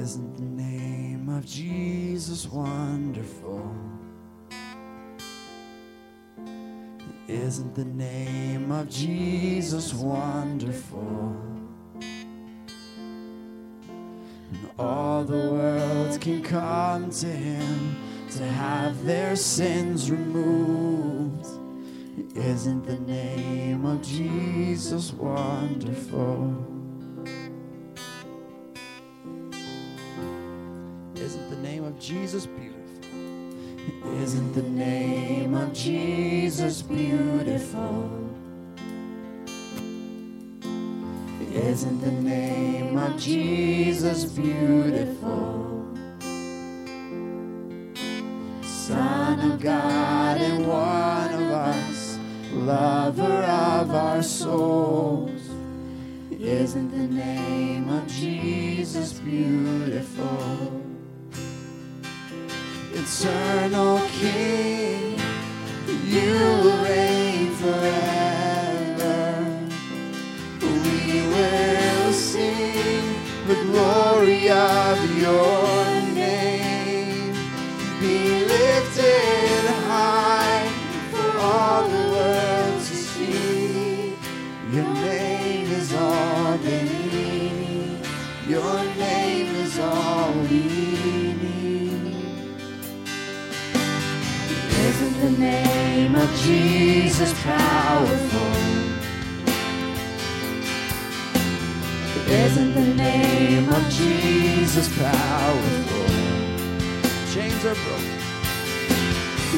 Isn't the name of Jesus wonderful? Isn't the name of Jesus wonderful? And all the world can come to him to have their sins removed. Isn't the name of Jesus wonderful? Jesus beautiful? Isn't the name of Jesus beautiful? Isn't the name of Jesus beautiful? Son of God and one of us, lover of our souls. Isn't the name of Jesus beautiful? Eternal King, you of Jesus powerful? Isn't the name of Jesus powerful? Chains are broken.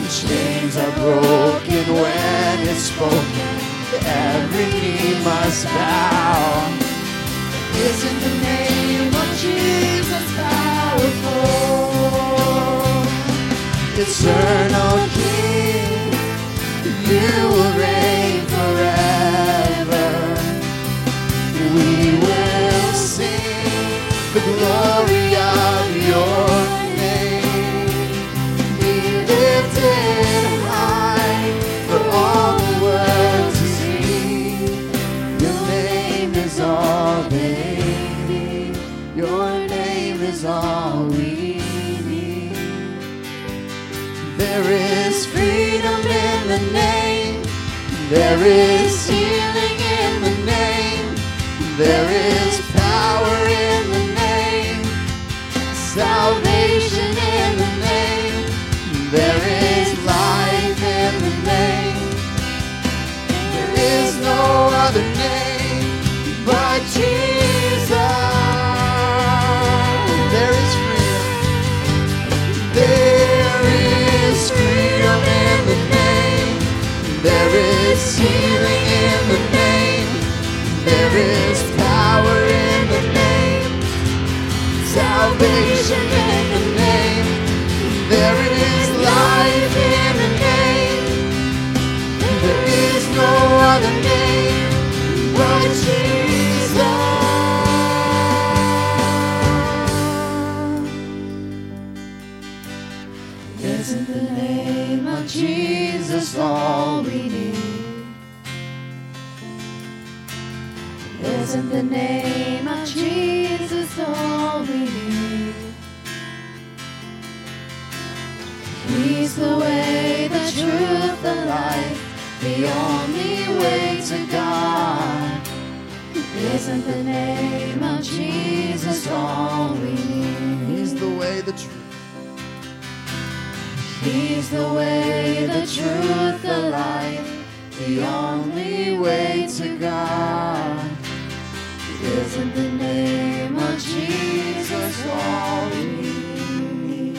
Chains are broken when it's spoken. Every knee must bow. Isn't the name of Jesus powerful? Eternal King, you will reign There is healing in the name. There is Isn't the name of Jesus all we need? Isn't the name of Jesus all we need? He's the way, the truth, the life, the only way to God. Isn't the name of Jesus all we need? He's the way, the truth, the life, the only way to God. Isn't the name of Jesus all we need?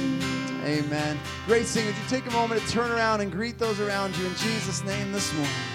Amen. Great singers. You take a moment to turn around and greet those around you in Jesus' name this morning.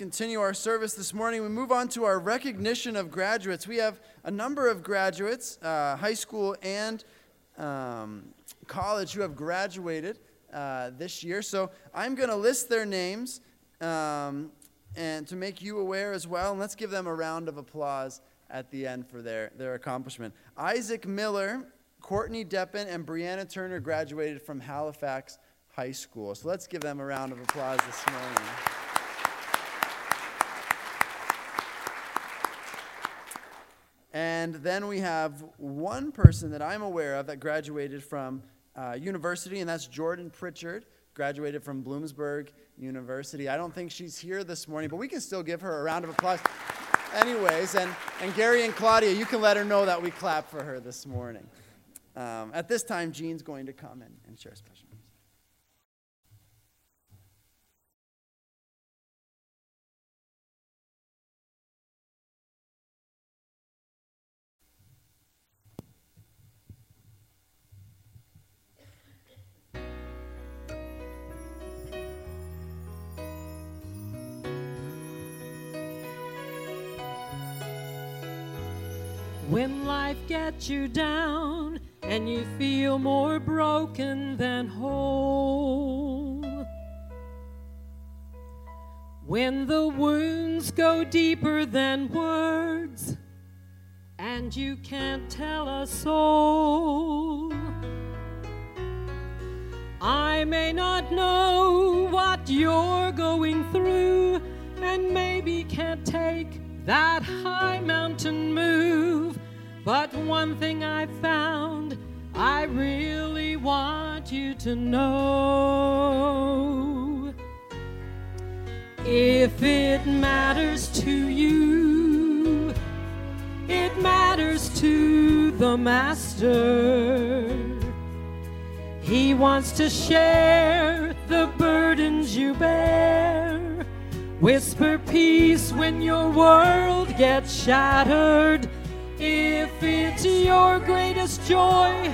Continue our service this morning, we move on to our recognition of graduates. We have a number of graduates, uh, high school and um, college, who have graduated uh, this year. So I'm going to list their names um, and to make you aware as well. And let's give them a round of applause at the end for their, their accomplishment. Isaac Miller, Courtney Deppen, and Brianna Turner graduated from Halifax High School. So let's give them a round of applause this morning. And then we have one person that I'm aware of that graduated from uh, university, and that's Jordan Pritchard, graduated from Bloomsburg University. I don't think she's here this morning, but we can still give her a round of applause. Anyways, and, and Gary and Claudia, you can let her know that we clap for her this morning. Um, at this time, Jean's going to come and, and share a special. When life gets you down and you feel more broken than whole. When the wounds go deeper than words and you can't tell a soul. I may not know what you're going through and maybe can't take that high mountain move. But one thing I found, I really want you to know. If it matters to you, it matters to the Master. He wants to share the burdens you bear. Whisper peace when your world gets shattered. Your greatest joy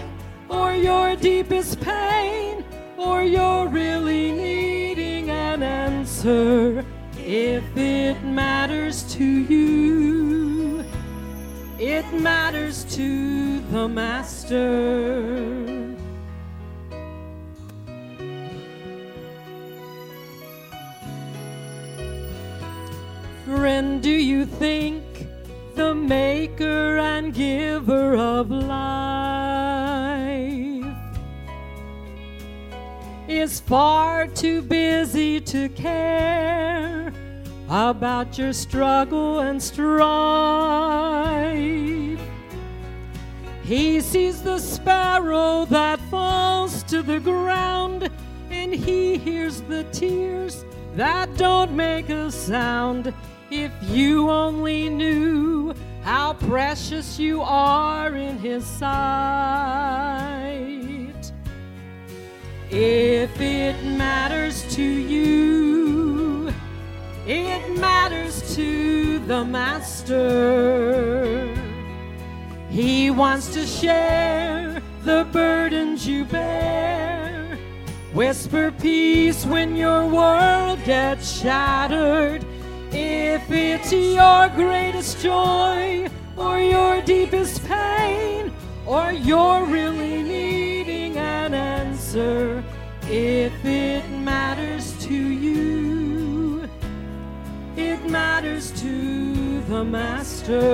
or your deepest pain, or you're really needing an answer, if it matters to you, it matters to the Master. Friend, do you think the maker and giver of life is far too busy to care about your struggle and strife? He sees the sparrow that falls to the ground, and he hears the tears that don't make a sound. If you only knew how precious you are in His sight. If it matters to you, it matters to the Master. He wants to share the burdens you bear. Whisper peace when your world gets shattered. If it's your greatest joy or your deepest pain, or you're really needing an answer, if it matters to you, it matters to the Master.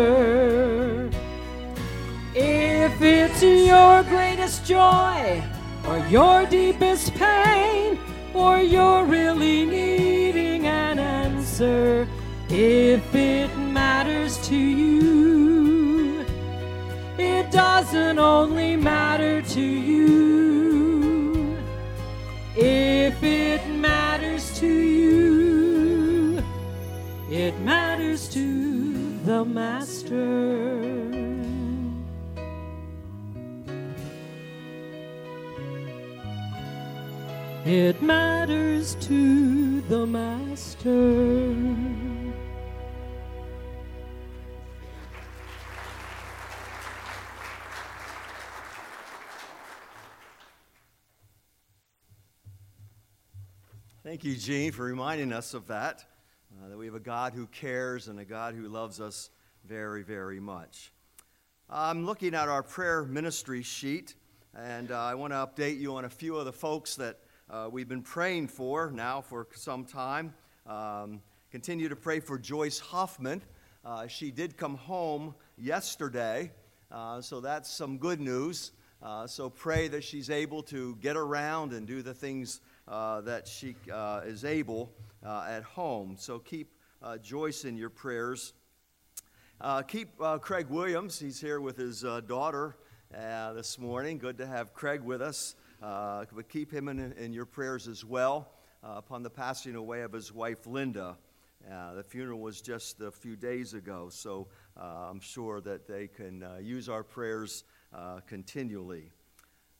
If it's your greatest joy or your deepest pain, or you're really needing answer, if it matters to you, it doesn't only matter to you. If it matters to you, it matters to the Master. It matters to the Master. Thank you, Gene, for reminding us of that. uh, that we have a God who cares and a God who loves us very, very much. I'm looking at our prayer ministry sheet, and uh, I want to update you on a few of the folks that uh, we've been praying for now for some time. Um, continue to pray for Joyce Hoffman. Uh, she did come home yesterday, uh, so that's some good news. Uh, so pray that she's able to get around and do the things uh, that she uh, is able at home. So keep Joyce in your prayers. Keep Craig Williams. He's here with his daughter this morning. Good to have Craig with us. But keep him in, in your prayers as well upon the passing away of his wife, Linda. Uh, the funeral was just a few days ago, so uh, I'm sure that they can uh, use our prayers uh, continually.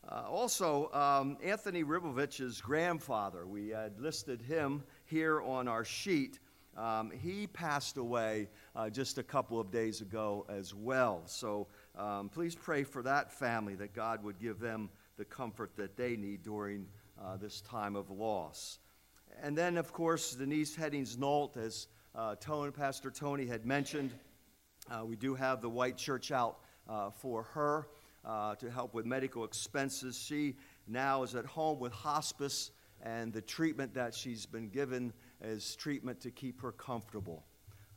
Uh, also, um, Anthony Ribovich's grandfather, we had listed him here on our sheet. Um, he passed away uh, just a couple of days ago as well. So um, please pray for that family that God would give them the comfort that they need during uh, this time of loss. And then, of course, Denise Headings Nault, as uh, Tony, Pastor Tony had mentioned, uh, we do have the white church out for her uh, to help with medical expenses. She now is at home with hospice, and the treatment that she's been given is treatment to keep her comfortable.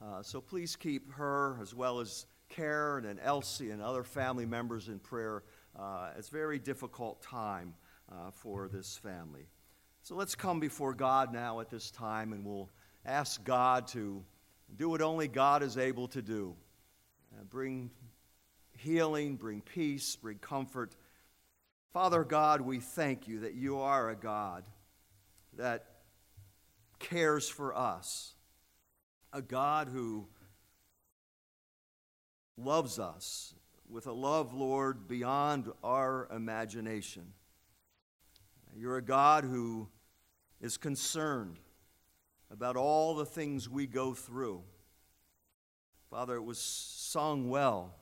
Uh, so please keep her as well as Karen and Elsie and other family members in prayer. Uh, it's a very difficult time uh, for this family. So let's come before God now at this time and we'll ask God to do what only God is able to do. Uh, bring healing, bring peace, bring comfort. Father God, we thank you that you are a God that cares for us, a God who loves us with a love, Lord, beyond our imagination. You're a God who is concerned about all the things we go through. Father, it was sung well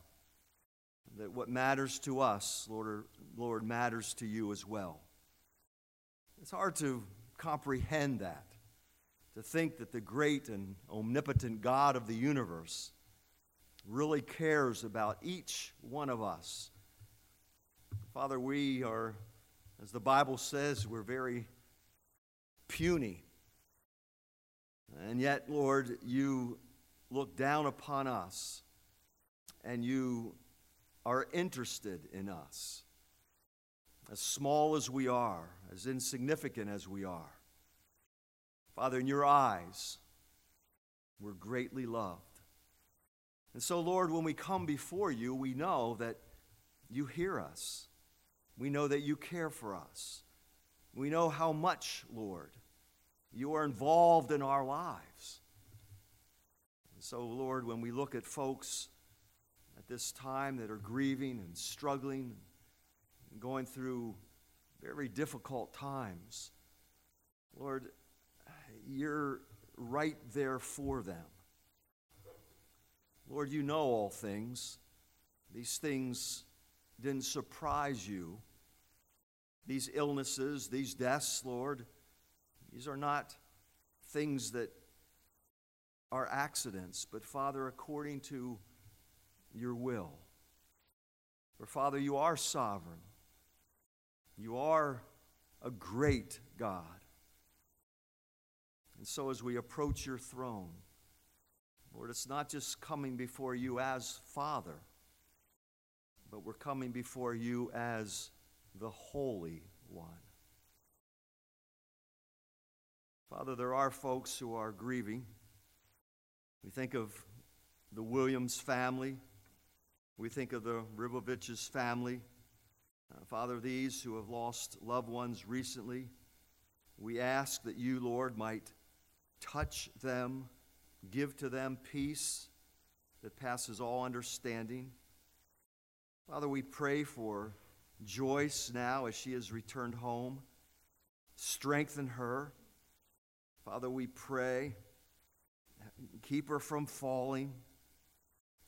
that what matters to us, Lord, Lord, matters to you as well. It's hard to comprehend that, to think that the great and omnipotent God of the universe really cares about each one of us. Father, we are, as the Bible says, we're very puny. And yet, Lord, you look down upon us and you are interested in us. As small as we are, as insignificant as we are. Father, in your eyes, we're greatly loved. And so, Lord, when we come before you, we know that you hear us. We know that you care for us. We know how much, Lord, you are involved in our lives. And so, Lord, when we look at folks at this time that are grieving and struggling and going through very difficult times. Lord, you're right there for them. Lord, you know all things. These things didn't surprise you. These illnesses, these deaths, Lord, these are not things that are accidents, but Father, according to your will. For Father, you are sovereign. You are a great God. And so as we approach your throne, Lord, it's not just coming before you as Father, but we're coming before you as the Holy One. Father, there are folks who are grieving. We think of the Williams family we think of the Ribovich's family. Uh, Father, these who have lost loved ones recently, we ask that you, Lord, might touch them, give to them peace that passes all understanding. Father, we pray for Joyce now as she has returned home. Strengthen her. Father, we pray. Keep her from falling.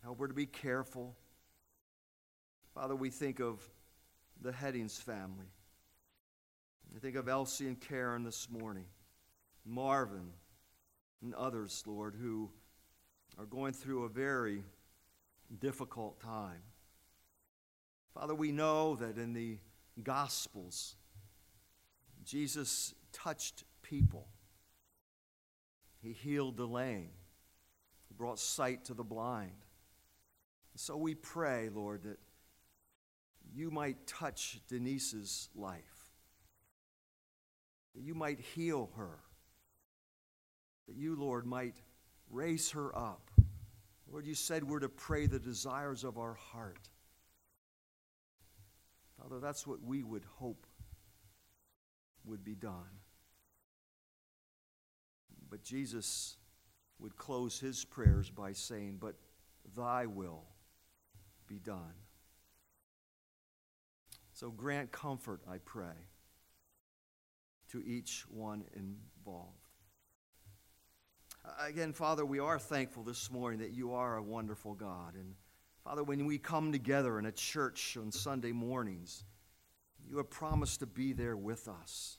Help her to be careful. Father, we think of the Headings family. We think of Elsie and Karen this morning, Marvin, and others, Lord, who are going through a very difficult time. Father, we know that in the Gospels, Jesus touched people. He healed the lame. He brought sight to the blind. So we pray, Lord, that you might touch Denise's life, that you might heal her, that you, Lord, might raise her up. Lord, you said we're to pray the desires of our heart. Father, that's what we would hope would be done. But Jesus would close his prayers by saying, But thy will be done. So grant comfort, I pray, to each one involved. Uh, again, Father, we are thankful this morning that you are a wonderful God. And Father, when we come together in a church on Sunday mornings, you have promised to be there with us.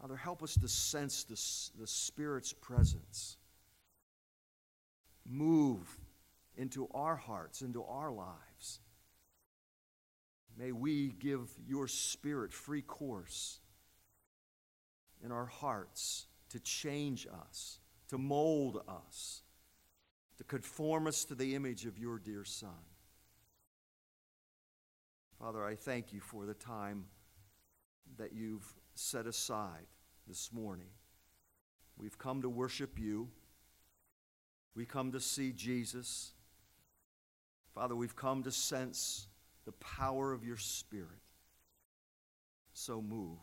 Father, help us to sense the, the Spirit's presence. Move into our hearts, into our lives. May we give your Spirit free course in our hearts to change us, to mold us, to conform us to the image of your dear Son. Father, I thank you for the time that you've set aside this morning. We've come to worship you. We come to see Jesus. Father, we've come to sense the power of your Spirit. So move.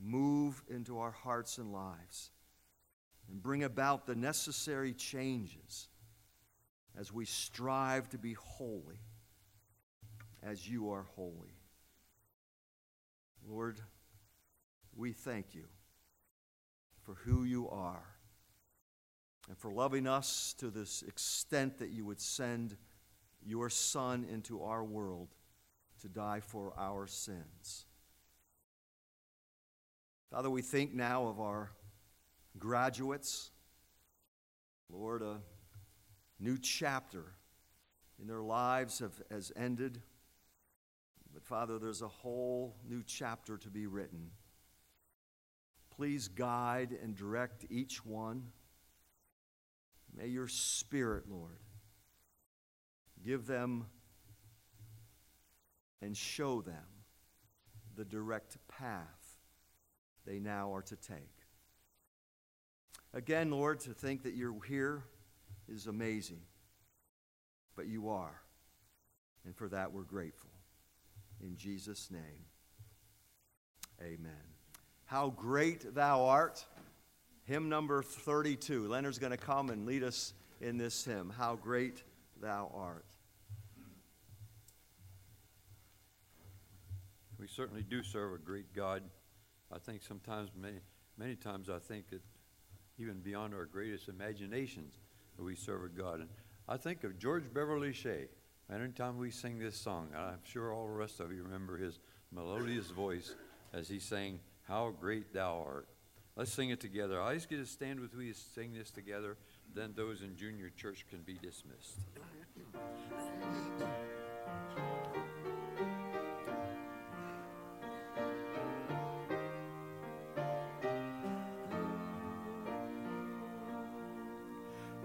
Move into our hearts and lives and bring about the necessary changes as we strive to be holy as you are holy. Lord, we thank you for who you are and for loving us to this extent that you would send your Son into our world to die for our sins. Father, we think now of our graduates. Lord, a new chapter in their lives have, has ended. But Father, there's a whole new chapter to be written. Please guide and direct each one. May your Spirit, Lord, give them and show them the direct path they now are to take. Again, Lord, to think that you're here is amazing, but you are. And for that, we're grateful. In Jesus' name, amen. How great thou art. Hymn number 32. Leonard's going to come and lead us in this hymn. How great thou art. We certainly do serve a great God. I think sometimes, many, many times, I think that even beyond our greatest imaginations, we serve a God. And I think of George Beverly Shea. Anytime we sing this song, I'm sure all the rest of you remember his melodious voice as he sang how great thou art. Let's sing it together. I just get to stand with me sing this together. Then those in junior church can be dismissed.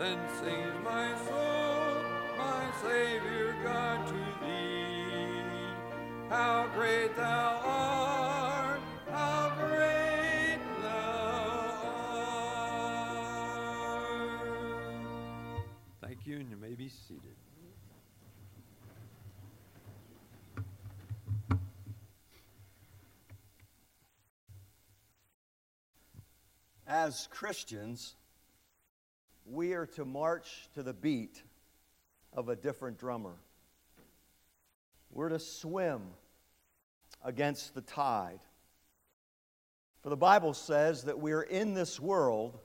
Then sings my soul, my Savior God to thee. How great thou art, how great thou art. Thank you, and you may be seated. As Christians, we are to march to the beat of a different drummer. We're to swim against the tide. For the Bible says that we're in this world,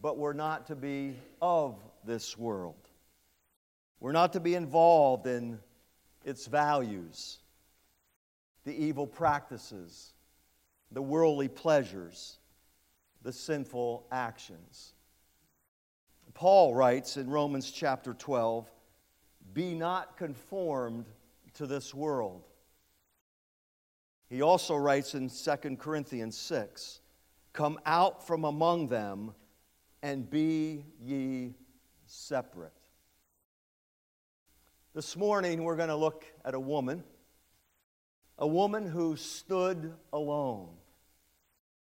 but we're not to be of this world. We're not to be involved in its values, the evil practices, the worldly pleasures, the sinful actions. Paul writes in Romans chapter 12 Be not conformed to this world. He also writes in 2 Corinthians 6 Come out from among them and be ye separate. This morning we're going to look at a woman, a woman who stood alone,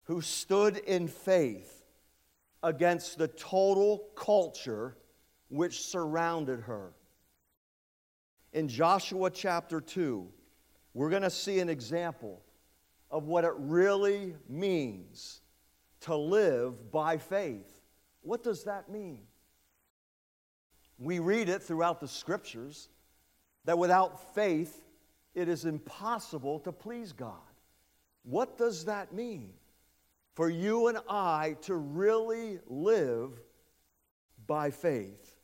who stood in faith against the total culture which surrounded her. In Joshua chapter 2, we're going to see an example of what it really means to live by faith. What does that mean? We read it throughout the scriptures that without faith, it is impossible to please God. What does that mean? For you and I to really live by faith.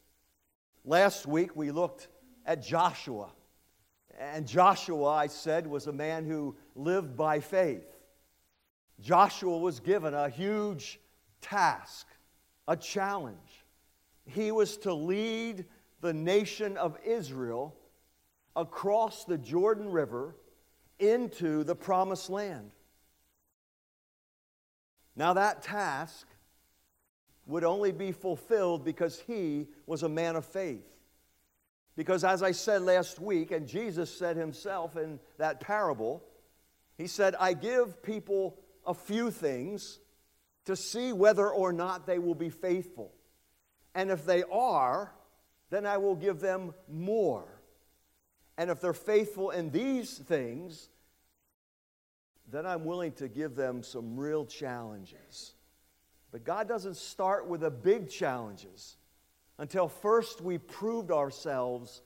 Last week we looked at Joshua. And Joshua, I said, was a man who lived by faith. Joshua was given a huge task, a challenge. He was to lead the nation of Israel across the Jordan River into the promised land. Now, that task would only be fulfilled because he was a man of faith. Because, as I said last week, and Jesus said himself in that parable, he said, I give people a few things to see whether or not they will be faithful. And if they are, then I will give them more. And if they're faithful in these things, then I'm willing to give them some real challenges. But God doesn't start with the big challenges until first we proved ourselves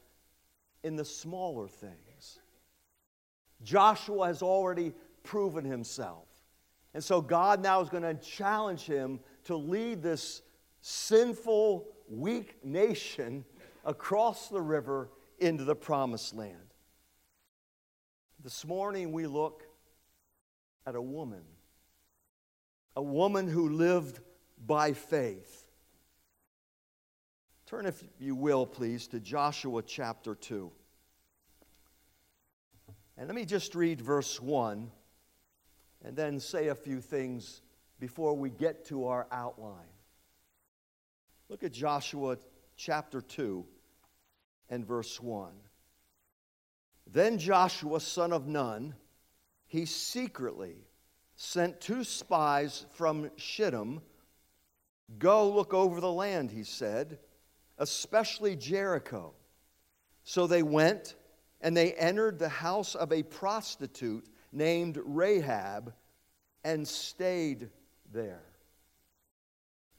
in the smaller things. Joshua has already proven himself. And so God now is going to challenge him to lead this sinful, weak nation across the river into the promised land. This morning we look at a woman, a woman who lived by faith. Turn, if you will, please, to Joshua chapter 2. And let me just read verse 1 and then say a few things before we get to our outline. Look at Joshua chapter 2 and verse 1. Then Joshua, son of Nun, he secretly sent two spies from Shittim. Go look over the land, he said, especially Jericho. So they went and they entered the house of a prostitute named Rahab and stayed there.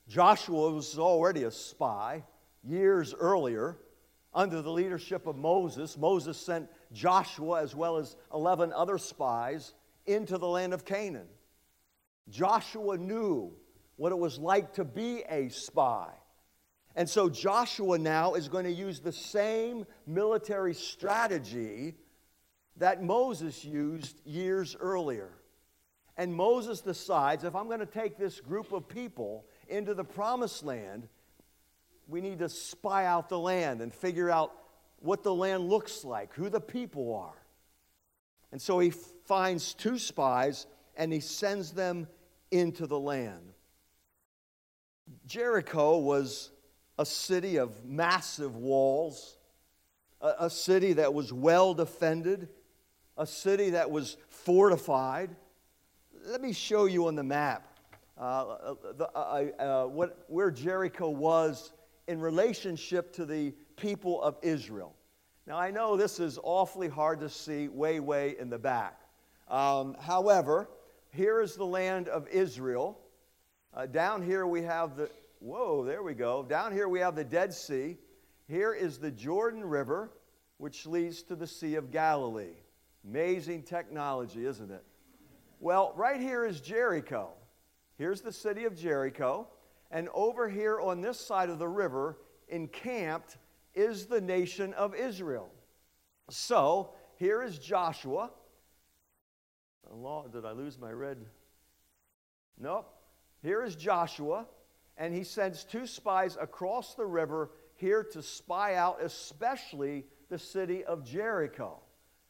Joshua was already a spy years earlier under the leadership of Moses. Moses sent Joshua, as well as 11 other spies, into the land of Canaan. Joshua knew what it was like to be a spy. And so Joshua now is going to use the same military strategy that Moses used years earlier. And Moses decides if I'm going to take this group of people into the promised land, we need to spy out the land and figure out what the land looks like, who the people are. And so he finds two spies and he sends them into the land. Jericho was a city of massive walls, a, a city that was well defended, a city that was fortified. Let me show you on the map uh, the, uh, uh, what, where Jericho was in relationship to the people of Israel. Now, I know this is awfully hard to see way, way in the back. Um, however, here is the land of Israel. Uh, down here we have the, whoa, there we go. Down here we have the Dead Sea. Here is the Jordan River, which leads to the Sea of Galilee. Amazing technology, isn't it? Well, right here is Jericho. Here's the city of Jericho. And over here on this side of the river, encamped, is the nation of Israel. So here is Joshua. Did I lose my red? Nope. Here is Joshua, and he sends two spies across the river here to spy out, especially the city of Jericho.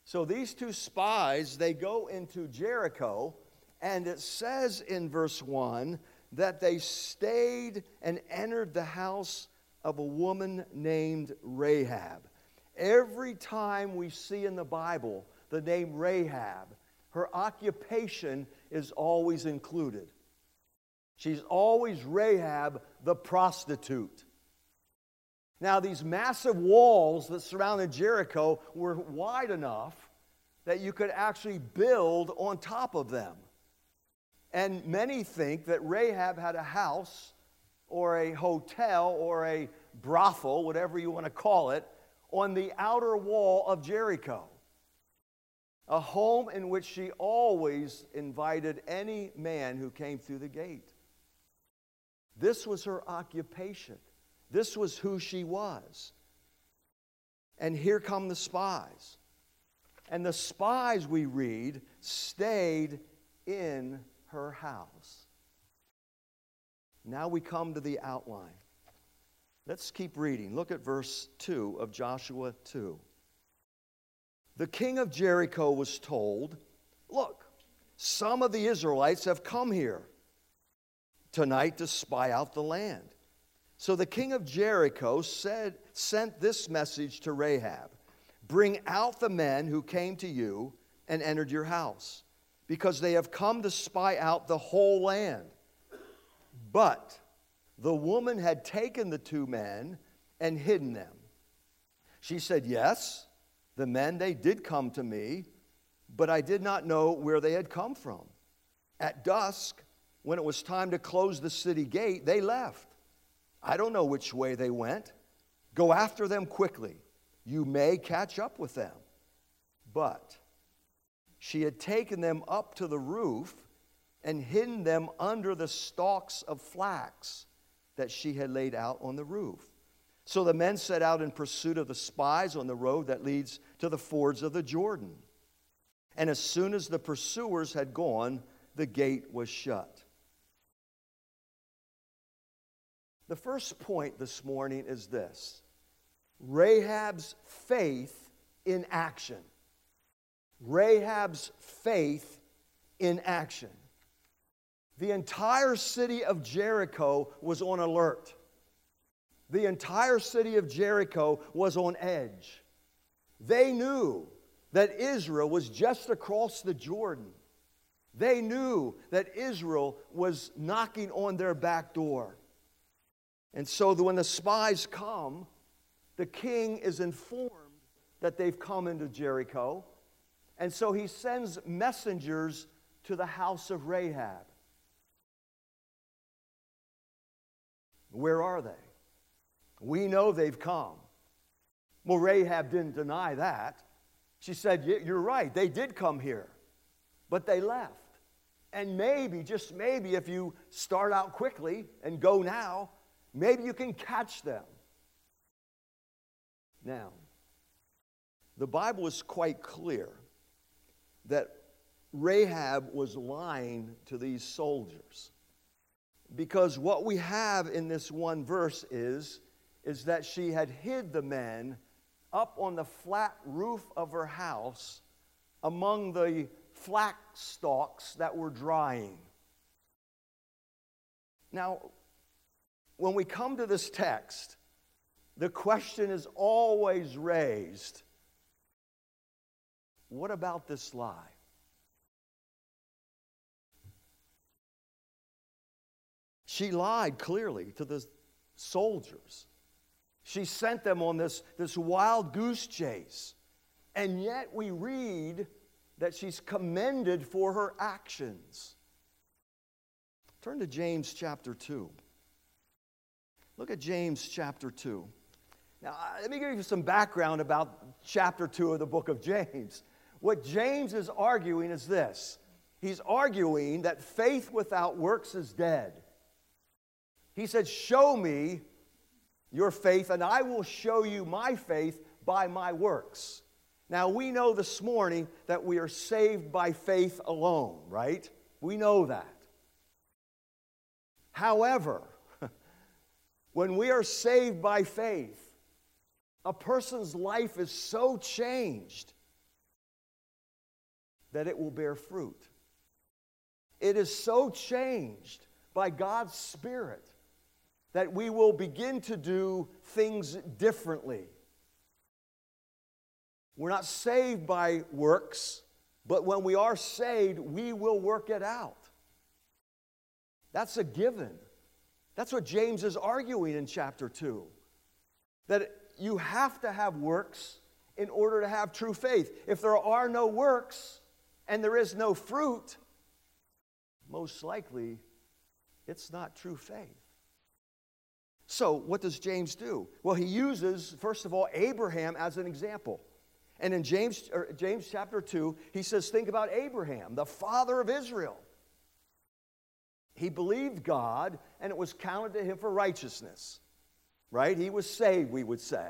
So these two spies, they go into Jericho, and it says in verse 1 that they stayed and entered the house of a woman named Rahab. Every time we see in the Bible the name Rahab, her occupation is always included. She's always Rahab the prostitute. Now, these massive walls that surrounded Jericho were wide enough that you could actually build on top of them. And many think that Rahab had a house or a hotel or a brothel, whatever you want to call it, on the outer wall of Jericho. A home in which she always invited any man who came through the gate. This was her occupation. This was who she was. And here come the spies. And the spies, we read, stayed in her house. Now we come to the outline. Let's keep reading. Look at verse 2 of Joshua 2. The king of Jericho was told, Look, some of the Israelites have come here tonight to spy out the land. So the king of Jericho said, sent this message to Rahab Bring out the men who came to you and entered your house, because they have come to spy out the whole land. But the woman had taken the two men and hidden them. She said, Yes, the men, they did come to me, but I did not know where they had come from. At dusk, when it was time to close the city gate, they left. I don't know which way they went. Go after them quickly. You may catch up with them. But she had taken them up to the roof and hidden them under the stalks of flax that she had laid out on the roof. So the men set out in pursuit of the spies on the road that leads to the fords of the Jordan. And as soon as the pursuers had gone, the gate was shut. The first point this morning is this Rahab's faith in action. Rahab's faith in action. The entire city of Jericho was on alert. The entire city of Jericho was on edge. They knew that Israel was just across the Jordan. They knew that Israel was knocking on their back door. And so when the spies come, the king is informed that they've come into Jericho. And so he sends messengers to the house of Rahab. Where are they? We know they've come. Well, Rahab didn't deny that. She said, You're right, they did come here, but they left. And maybe, just maybe, if you start out quickly and go now, maybe you can catch them. Now, the Bible is quite clear that Rahab was lying to these soldiers. Because what we have in this one verse is, is that she had hid the men up on the flat roof of her house among the flax stalks that were drying. Now, when we come to this text, the question is always raised what about this lie? She lied clearly to the soldiers. She sent them on this, this wild goose chase. And yet we read that she's commended for her actions. Turn to James chapter 2. Look at James chapter 2. Now, uh, let me give you some background about chapter 2 of the book of James. What James is arguing is this he's arguing that faith without works is dead. He said, Show me your faith, and I will show you my faith by my works. Now, we know this morning that we are saved by faith alone, right? We know that. However, when we are saved by faith, a person's life is so changed that it will bear fruit. It is so changed by God's Spirit that we will begin to do things differently. We're not saved by works, but when we are saved, we will work it out. That's a given. That's what James is arguing in chapter 2. That you have to have works in order to have true faith. If there are no works and there is no fruit, most likely it's not true faith. So, what does James do? Well, he uses, first of all, Abraham as an example. And in James, James chapter 2, he says, Think about Abraham, the father of Israel. He believed God, and it was counted to him for righteousness. Right? He was saved, we would say.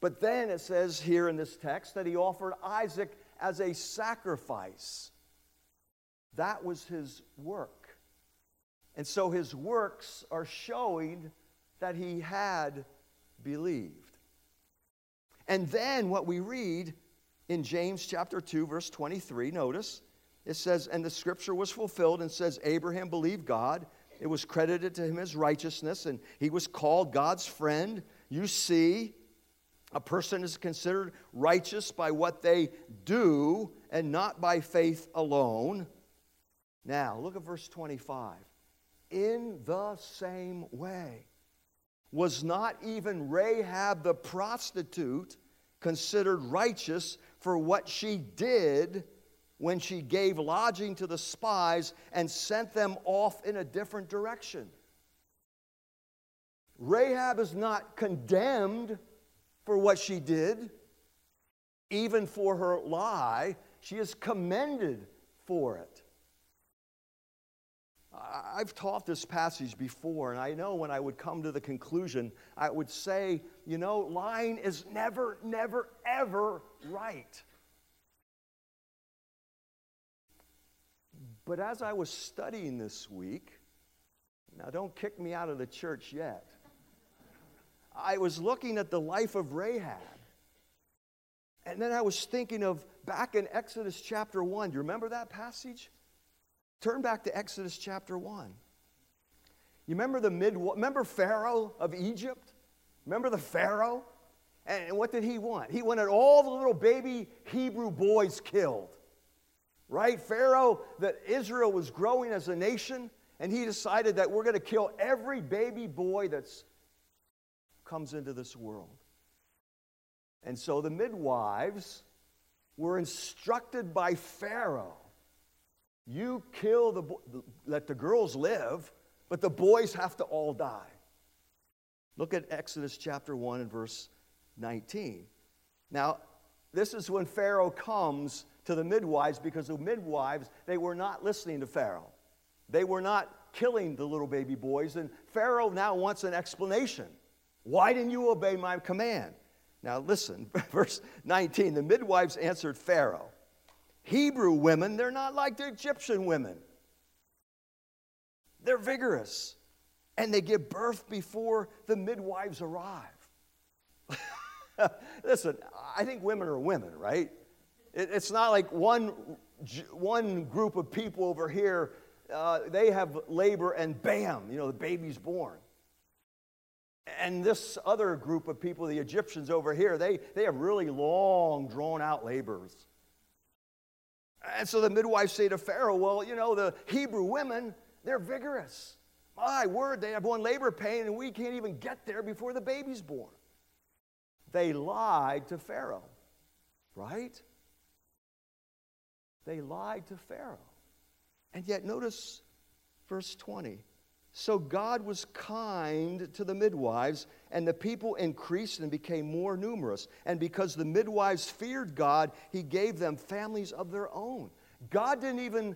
But then it says here in this text that he offered Isaac as a sacrifice. That was his work. And so his works are showing that he had believed. And then what we read in James chapter 2, verse 23, notice it says, And the scripture was fulfilled and says, Abraham believed God. It was credited to him as righteousness, and he was called God's friend. You see, a person is considered righteous by what they do and not by faith alone. Now, look at verse 25. In the same way. Was not even Rahab the prostitute considered righteous for what she did when she gave lodging to the spies and sent them off in a different direction? Rahab is not condemned for what she did, even for her lie. She is commended for it. I've taught this passage before, and I know when I would come to the conclusion, I would say, you know, lying is never, never, ever right. But as I was studying this week, now don't kick me out of the church yet, I was looking at the life of Rahab. And then I was thinking of back in Exodus chapter 1. Do you remember that passage? Turn back to Exodus chapter 1. You remember the mid remember Pharaoh of Egypt? Remember the Pharaoh? And what did he want? He wanted all the little baby Hebrew boys killed. Right? Pharaoh, that Israel was growing as a nation, and he decided that we're going to kill every baby boy that comes into this world. And so the midwives were instructed by Pharaoh you kill the, let the girls live, but the boys have to all die. Look at Exodus chapter 1 and verse 19. Now, this is when Pharaoh comes to the midwives because the midwives, they were not listening to Pharaoh. They were not killing the little baby boys, and Pharaoh now wants an explanation. Why didn't you obey my command? Now, listen, verse 19 the midwives answered Pharaoh. Hebrew women, they're not like the Egyptian women. They're vigorous and they give birth before the midwives arrive. Listen, I think women are women, right? it's not like one, one group of people over here, uh, they have labor and bam, you know, the baby's born. And this other group of people, the Egyptians over here, they, they have really long, drawn out labors. And so the midwives say to Pharaoh, Well, you know, the Hebrew women, they're vigorous. My word, they have one labor pain, and we can't even get there before the baby's born. They lied to Pharaoh, right? They lied to Pharaoh. And yet, notice verse 20. So God was kind to the midwives, and the people increased and became more numerous. And because the midwives feared God, he gave them families of their own. God didn't even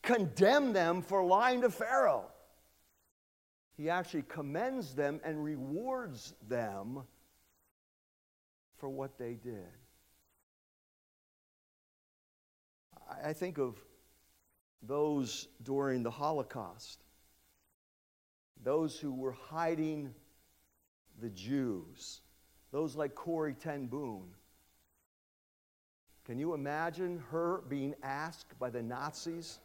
condemn them for lying to Pharaoh, he actually commends them and rewards them for what they did. I think of those during the Holocaust those who were hiding the Jews, those like Corrie Ten Boom. Can you imagine her being asked by the Nazis,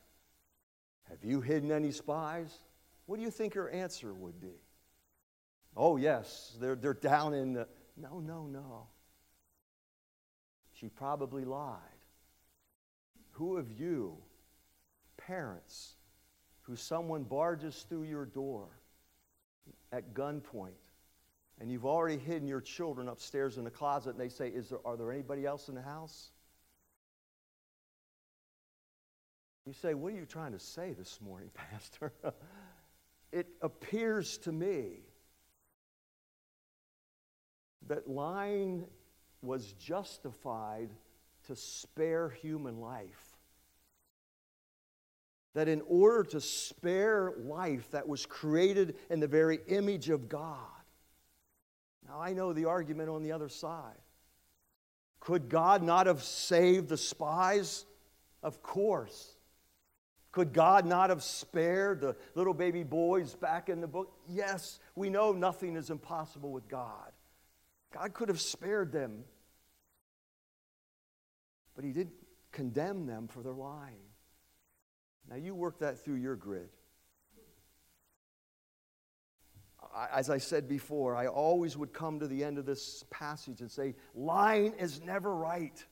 Have you hidden any spies? What do you think her answer would be? Oh, yes, they're, they're down in the. No, no, no. She probably lied. Who of you, parents, who someone barges through your door at gunpoint and you've already hidden your children upstairs in the closet and they say, Is there, Are there anybody else in the house? You say, What are you trying to say this morning, Pastor? it appears to me that lying was justified to spare human life that in order to spare life that was created in the very image of God. Now, I know the argument on the other side. Could God not have saved the spies? Of course. Could God not have spared the little baby boys back in the book? Yes, we know nothing is impossible with God. God could have spared them, but He didn't condemn them for their lying. Now, you work that through your grid. As I said before, I always would come to the end of this passage and say, lying is never right.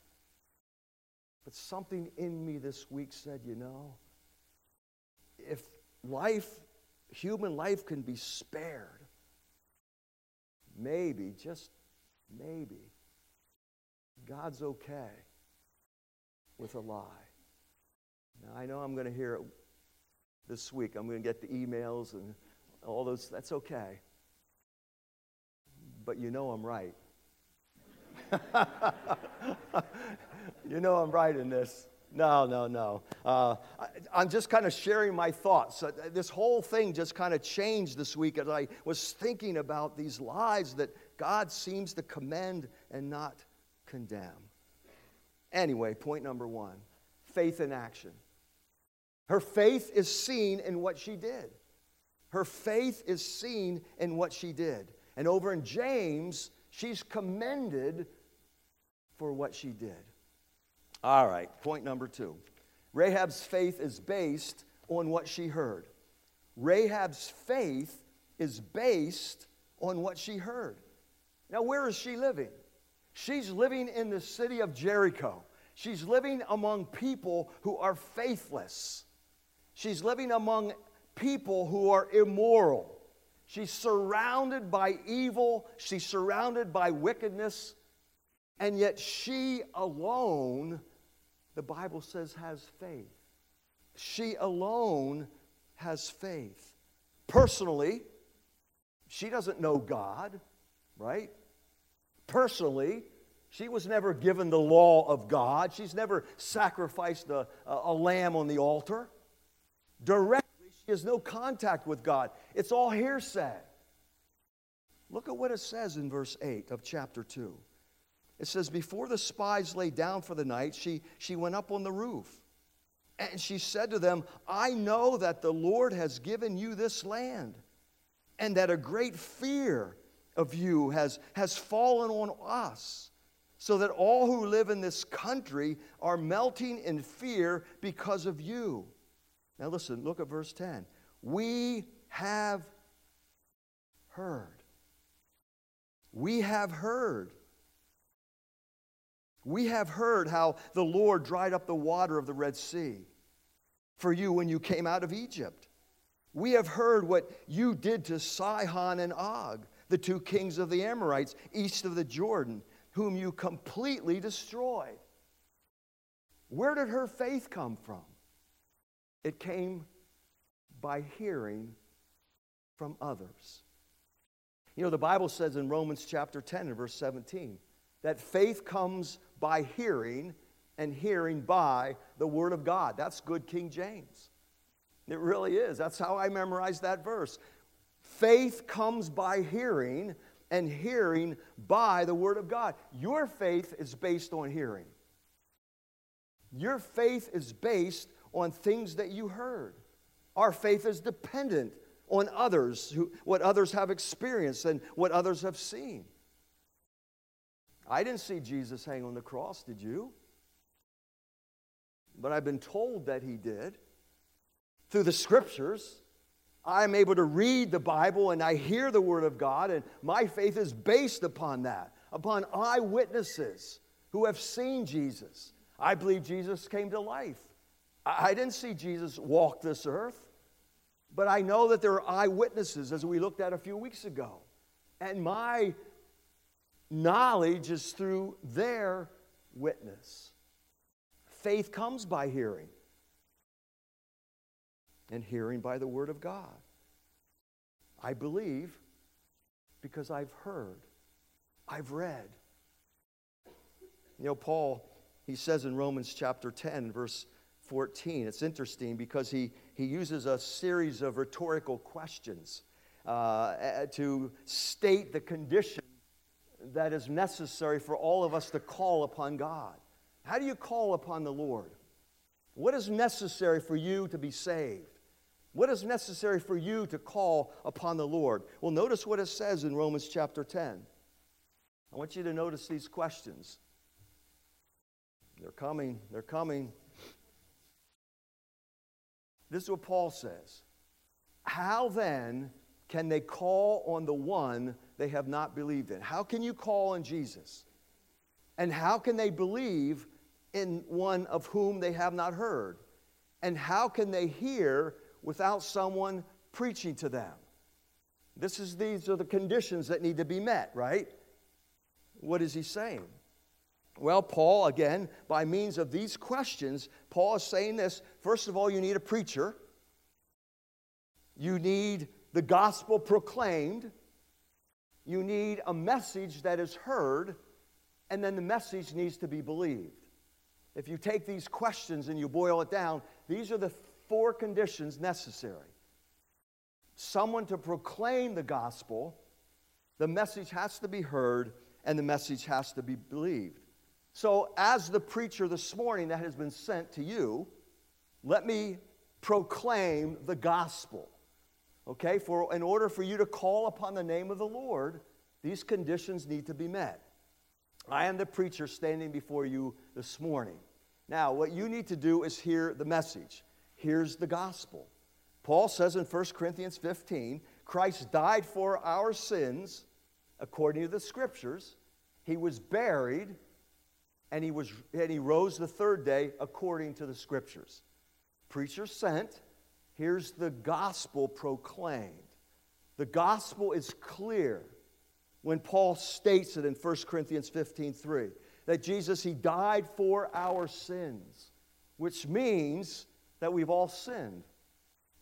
But something in me this week said, you know, if life human life can be spared. Maybe, just maybe, God's okay with a lie. Now, I know I'm going to hear it this week. I'm going to get the emails and all those. That's okay. But you know I'm right. you know I'm right in this. No, no, no. Uh, I, am just kind of sharing my thoughts. Uh, this whole thing just kind of changed this week as I was thinking about these lies that God seems to commend and not condemn. Anyway, point number one faith in action. Her faith is seen in what she did. Her faith is seen in what she did. And over in James, she's commended for what she did. All right, point number two. Rahab's faith is based on what she heard. Rahab's faith is based on what she heard. Now, where is she living? She's living in the city of Jericho. She's living among people who are faithless. She's living among people who are immoral. She's surrounded by evil. She's surrounded by wickedness. And yet, she alone the Bible says has faith. She alone has faith. Personally, she doesn't know God, right? Personally, she was never given the law of God. She's never sacrificed a, a, a, lamb on the altar. Directly, she has no contact with God. It's all hearsay. Look at what it says in verse 8 of chapter 2. It says, Before the spies lay down for the night, she, she went up on the roof. And she said to them, I know that the Lord has given you this land, and that a great fear of you has, has fallen on us, so that all who live in this country are melting in fear because of you. Now, listen, look at verse 10. We have heard. We have heard we have heard how the Lord dried up the water of the Red Sea for you when you came out of Egypt. We have heard what you did to Sihon and Og, the two kings of the Amorites east of the Jordan, whom you completely destroyed. Where did her faith come from? It came by hearing from others. You know, the Bible says in Romans chapter 10 and verse 17 that faith comes by hearing, and hearing by the Word of God. That's good King James. It really is. That's how I memorized that verse. Faith comes by hearing, and hearing by the Word of God. Your faith is based on hearing. Your faith is based on things that you heard. Our faith is dependent on others, who, what others have experienced and what others have seen. I didn't see Jesus hang on the cross, did you? But I've been told that he did. Through the scriptures, I'm able to read the Bible and I hear the Word of God, and my faith is based upon that, upon eyewitnesses who have seen Jesus. I believe Jesus came to life. I didn't see Jesus walk this earth, but I know that there are eyewitnesses, as we looked at a few weeks ago. And my Knowledge is through their witness. Faith comes by hearing, and hearing by the Word of God. I believe because I've heard, I've read. You know, Paul, he says in Romans chapter 10, verse 14, it's interesting because he, he uses a series of rhetorical questions uh, to state the condition that is necessary for all of us to call upon God. How do you call upon the Lord? What is necessary for you to be saved? What is necessary for you to call upon the Lord? Well, notice what it says in Romans chapter 10. I want you to notice these questions. They're coming, they're coming. This is what Paul says How then can they call on the one they have not believed in? How can you call on Jesus? And how can they believe in one of whom they have not heard? And how can they hear without someone preaching to them. This is, these are the conditions that need to be met, right? What is he saying? Well, Paul, again, by means of these questions, Paul is saying this. First of all, you need a preacher, you need the gospel proclaimed, you need a message that is heard, and then the message needs to be believed. If you take these questions and you boil it down, these are the four conditions necessary someone to proclaim the gospel, the message has to be heard, and the message has to be believed. So, as the preacher this morning that has been sent to you, let me proclaim the gospel. Okay, for in order for you to call upon the name of the Lord, these conditions need to be met. I am the preacher standing before you this morning. Now, what you need to do is hear the message. Here's the gospel. Paul says in 1 Corinthians 15 Christ died for our sins according to the scriptures, he was buried, and he, was, and he rose the third day according to the scriptures. Preacher sent, here's the gospel proclaimed. The gospel is clear when Paul states it in 1 Corinthians 15 3 that Jesus, he died for our sins, which means that we've all sinned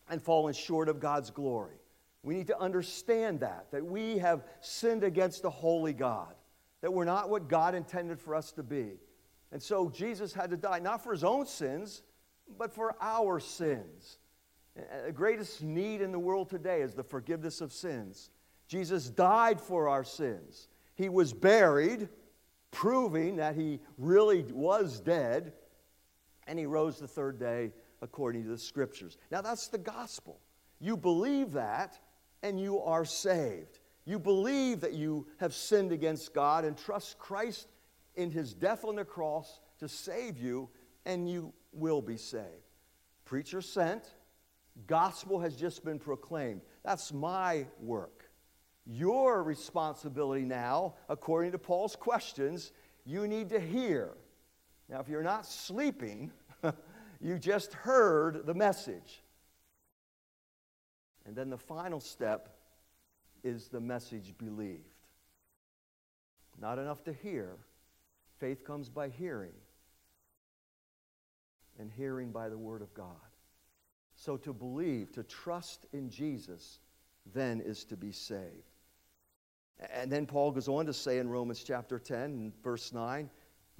and fallen short of God's glory. We need to understand that, that we have sinned against the holy God, that we're not what God intended for us to be. And so Jesus had to die, not for his own sins, but for our sins. The greatest need in the world today is the forgiveness of sins. Jesus died for our sins. He was buried, proving that he really was dead, and he rose the third day according to the scriptures. Now, that's the gospel. You believe that, and you are saved. You believe that you have sinned against God and trust Christ in his death on the cross to save you, and you will be saved. Preacher sent, gospel has just been proclaimed. That's my work. Your responsibility now, according to Paul's questions, you need to hear. Now, if you're not sleeping, you just heard the message. And then the final step is the message believed. Not enough to hear. Faith comes by hearing, and hearing by the Word of God. So to believe, to trust in Jesus, then is to be saved. And then Paul goes on to say in Romans chapter 10, verse 9,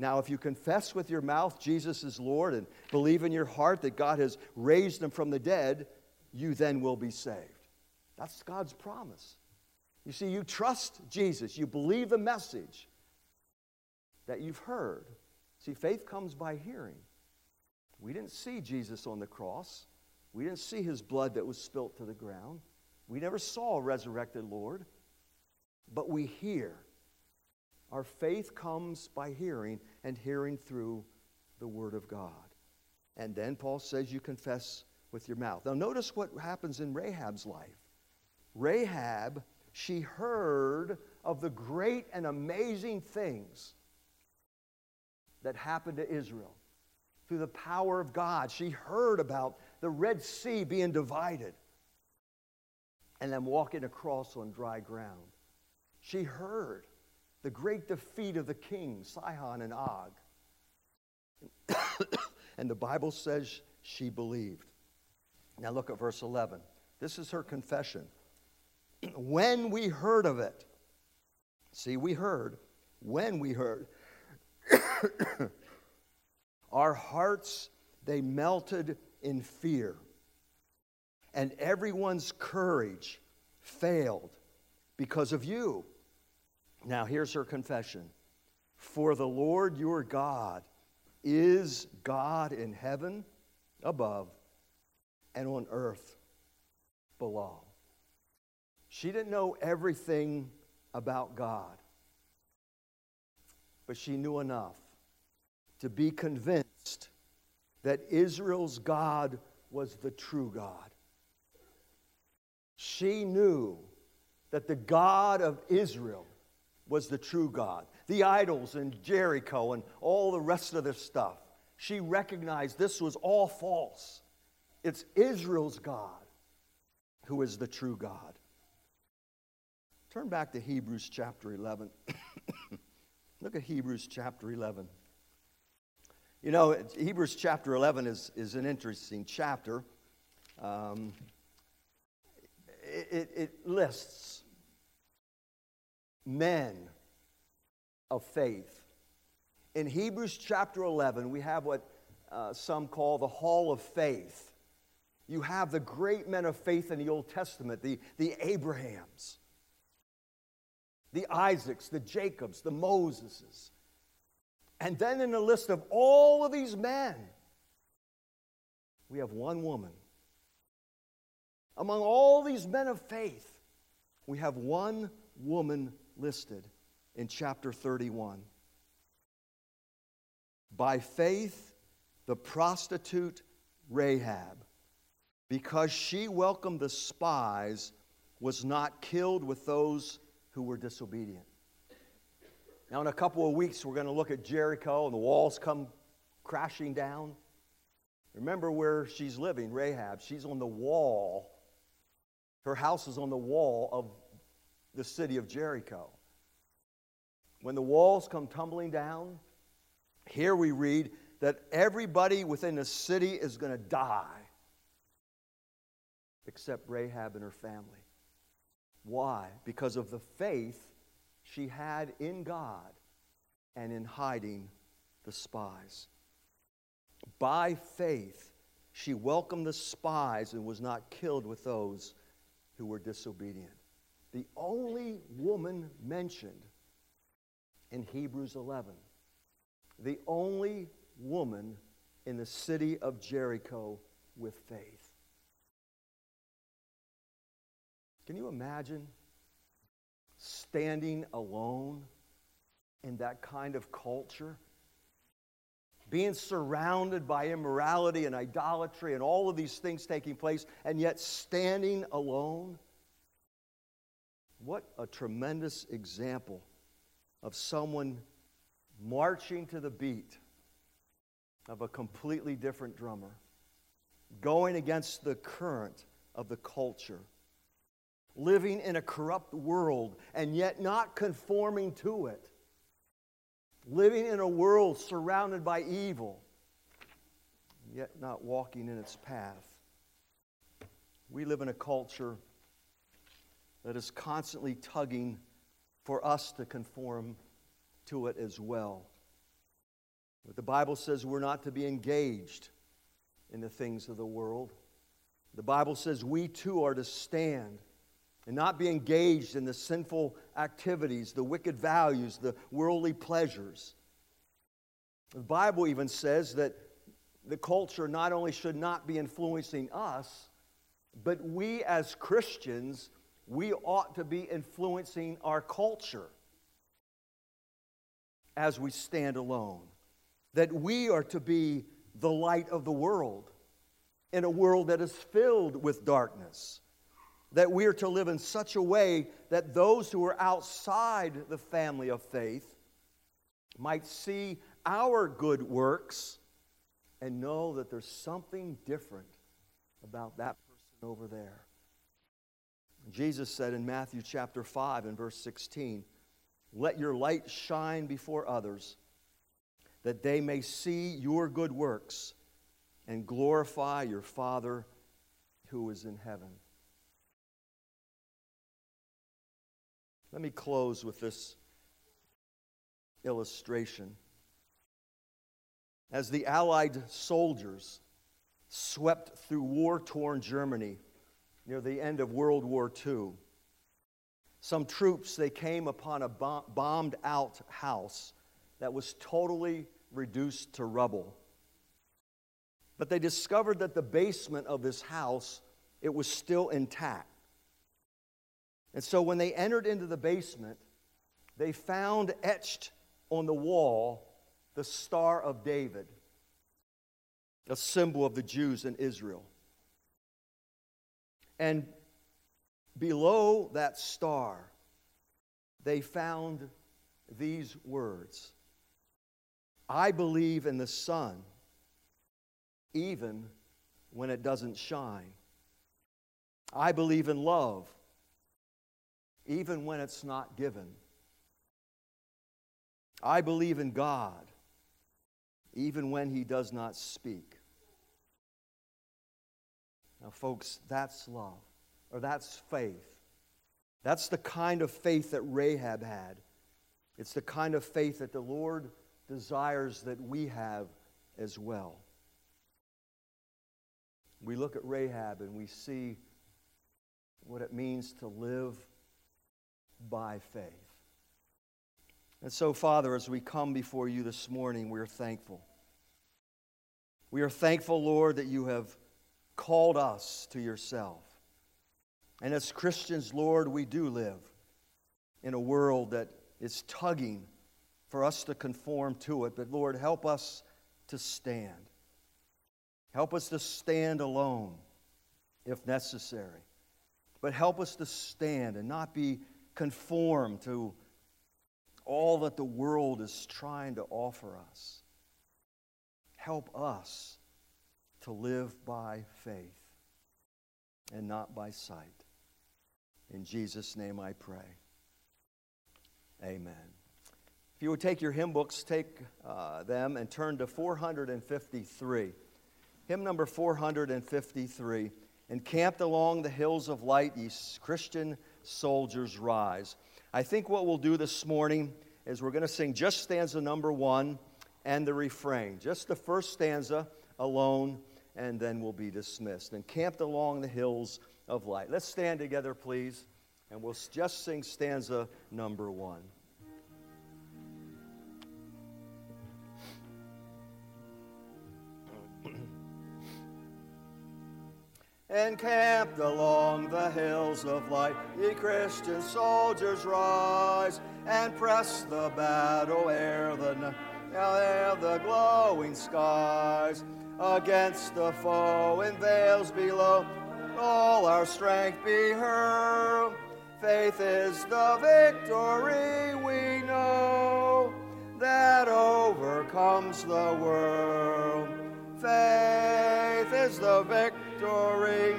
now, if you confess with your mouth Jesus is Lord and believe in your heart that God has raised him from the dead, you then will be saved. That's God's promise. You see, you trust Jesus, you believe the message that you've heard. See, faith comes by hearing. We didn't see Jesus on the cross, we didn't see his blood that was spilt to the ground. We never saw a resurrected Lord, but we hear. Our faith comes by hearing, and hearing through the Word of God. And then Paul says you confess with your mouth. Now, notice what happens in Rahab's life. Rahab, she heard of the great and amazing things that happened to Israel through the power of God. She heard about the Red Sea being divided and then walking across on dry ground. She heard the great defeat of the kings, Sihon and Og. and the Bible says she believed. Now look at verse 11. This is her confession. When we heard of it, see, we heard, when we heard, our hearts, they melted in fear, and everyone's courage failed because of you. Now, here's her confession For the Lord your God is God in heaven above and on earth below. She didn't know everything about God, but she knew enough to be convinced that Israel's God was the true God. She knew that the God of Israel was the true God. The idols in Jericho and all the rest of this stuff. She recognized this was all false. It's Israel's God who is the true God. Turn back to Hebrews chapter 11. Look at Hebrews chapter 11. You know, Hebrews chapter 11 is, is an interesting chapter. Um, it, it, lists men of faith. In Hebrews chapter 11, we have what uh, some call the Hall of Faith. You have the great men of faith in the Old Testament, the, the Abrahams, the Isaacs, the Jacobs, the Moseses. And then in the list of all of these men, we have one woman. Among all these men of faith, we have one woman listed in chapter 31. By faith, the prostitute Rahab, because she welcomed the spies, was not killed with those who were disobedient. Now, in a couple of weeks, we're going to look at Jericho and the walls come crashing down. Remember where she's living, Rahab. She's on the wall. Her house is on the wall of the city of Jericho. When the walls come tumbling down, here we read that everybody within the city is going to die except Rahab and her family. Why? Because of the faith she had in God and in hiding the spies. By faith, she welcomed the spies and was not killed with those who were disobedient. The only woman mentioned in Hebrews 11, the only woman in the city of Jericho with faith. Can you imagine standing alone in that kind of culture? Being surrounded by immorality and idolatry and all of these things taking place, and yet standing alone? What a tremendous example of someone marching to the beat of a completely different drummer, going against the current of the culture, living in a corrupt world and yet not conforming to it, living in a world surrounded by evil, yet not walking in its path. We live in a culture that is constantly tugging for us to conform to it as well. But the Bible says we're not to be engaged in the things of the world. The Bible says we too are to stand and not be engaged in the sinful activities, the wicked values, the worldly pleasures. The Bible even says that the culture not only should not be influencing us, but we as Christians, we ought to be influencing our culture as we stand alone. That we are to be the light of the world in a world that is filled with darkness. That we are to live in such a way that those who are outside the family of faith might see our good works and know that there's something different about that person over there. Jesus said in Matthew chapter 5 and verse 16, Let your light shine before others, that they may see your good works and glorify your Father who is in heaven. Let me close with this illustration. As the Allied soldiers swept through war torn Germany near the end of World War II, some troops they came upon a bombed out house that was totally reduced to rubble. But they discovered that the basement of this house it was still intact. And so when they entered into the basement, they found etched on the wall the Star of David, a symbol of the Jews in Israel. And below that star, they found these words I believe in the sun, even when it doesn't shine. I believe in love, even when it's not given. I believe in God, even when He does not speak. Now, folks, that's love, or that's faith. That's the kind of faith that Rahab had. It's the kind of faith that the Lord desires that we have as well. We look at Rahab and we see what it means to live by faith. And so, Father, as we come before you this morning, we are thankful. We are thankful, Lord, that you have called us to yourself. And as Christians, Lord, we do live in a world that is tugging for us to conform to it. But Lord, help us to stand. Help us to stand alone if necessary. But help us to stand and not be conformed to all that the world is trying to offer us. Help us to live by faith and not by sight. In Jesus' name I pray. Amen. If you would take your hymn books, take uh, them and turn to 453. Hymn number 453. Encamped along the hills of light, ye Christian soldiers rise. I think what we'll do this morning is we're going to sing just stanza number one and the refrain, just the first stanza alone, and then we'll be dismissed. Encamped along the hills of light. Let's stand together, please, and we'll just sing stanza number one. Encamped along the hills of light, ye Christian soldiers rise and press the battle ere the, ere the glowing skies. Against the foe in vales below, all our strength be hurled. Faith is the victory we know that overcomes the world. Faith is the victory,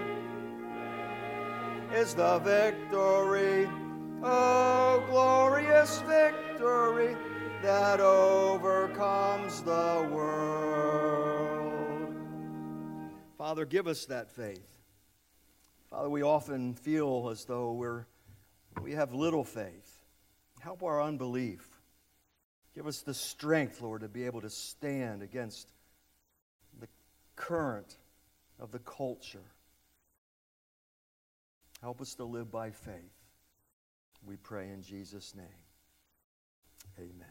is the victory. Oh, glorious victory that overcomes the world. Father, give us that faith. Father, we often feel as though we're, we have little faith. Help our unbelief. Give us the strength, Lord, to be able to stand against the current of the culture. Help us to live by faith. We pray in Jesus' name. Amen.